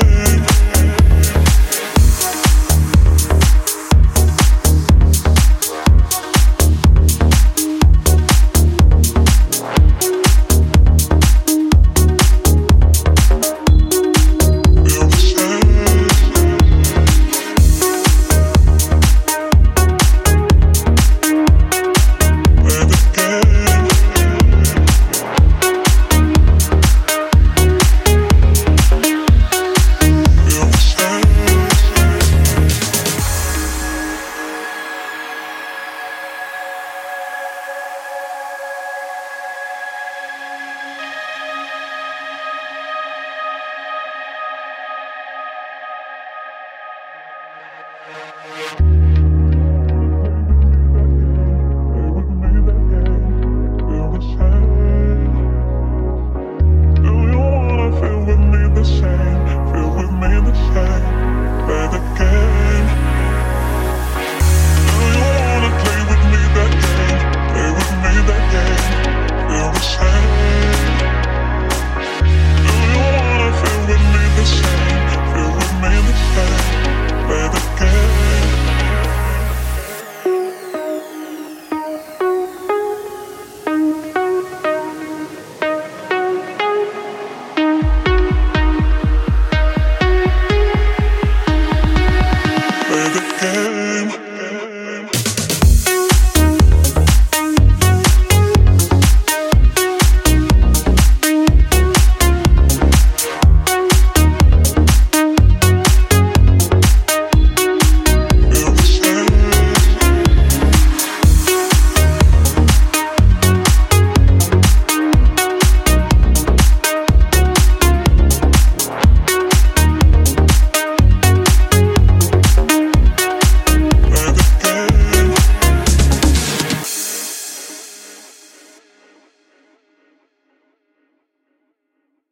girl. Thank